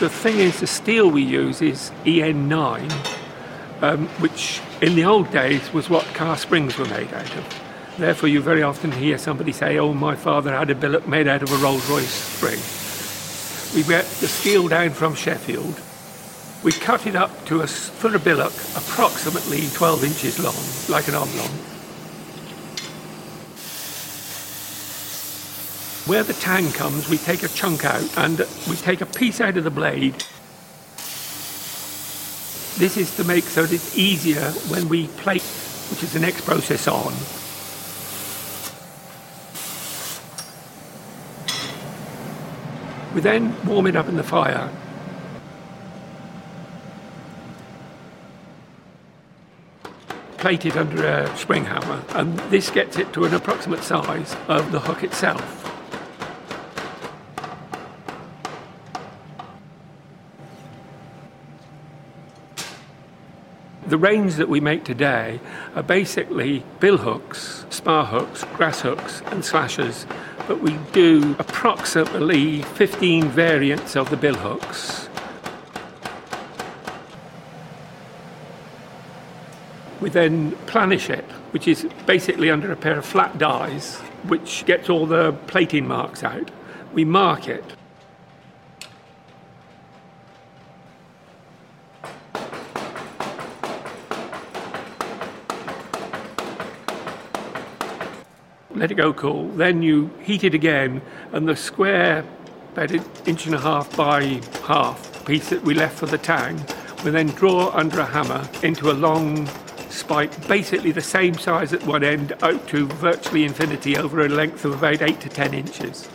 The thing is, the steel we use is EN9, um, which in the old days was what car springs were made out of. Therefore, you very often hear somebody say, Oh, my father had a billet made out of a Rolls Royce spring. We get the steel down from Sheffield. We cut it up to a, for a billock approximately 12 inches long, like an oblong. Where the tang comes, we take a chunk out and we take a piece out of the blade. This is to make so that it's easier when we plate, which is the next process on. We then warm it up in the fire. Plate it under a spring hammer, and this gets it to an approximate size of the hook itself. The range that we make today are basically bill hooks, spar hooks, grass hooks, and slashers, but we do approximately 15 variants of the bill hooks. We then planish it, which is basically under a pair of flat dies, which gets all the plating marks out. We mark it. Let it go cool. Then you heat it again, and the square, about an inch and a half by half piece that we left for the tang, we then draw under a hammer into a long spike, basically the same size at one end, out to virtually infinity over a length of about eight to ten inches.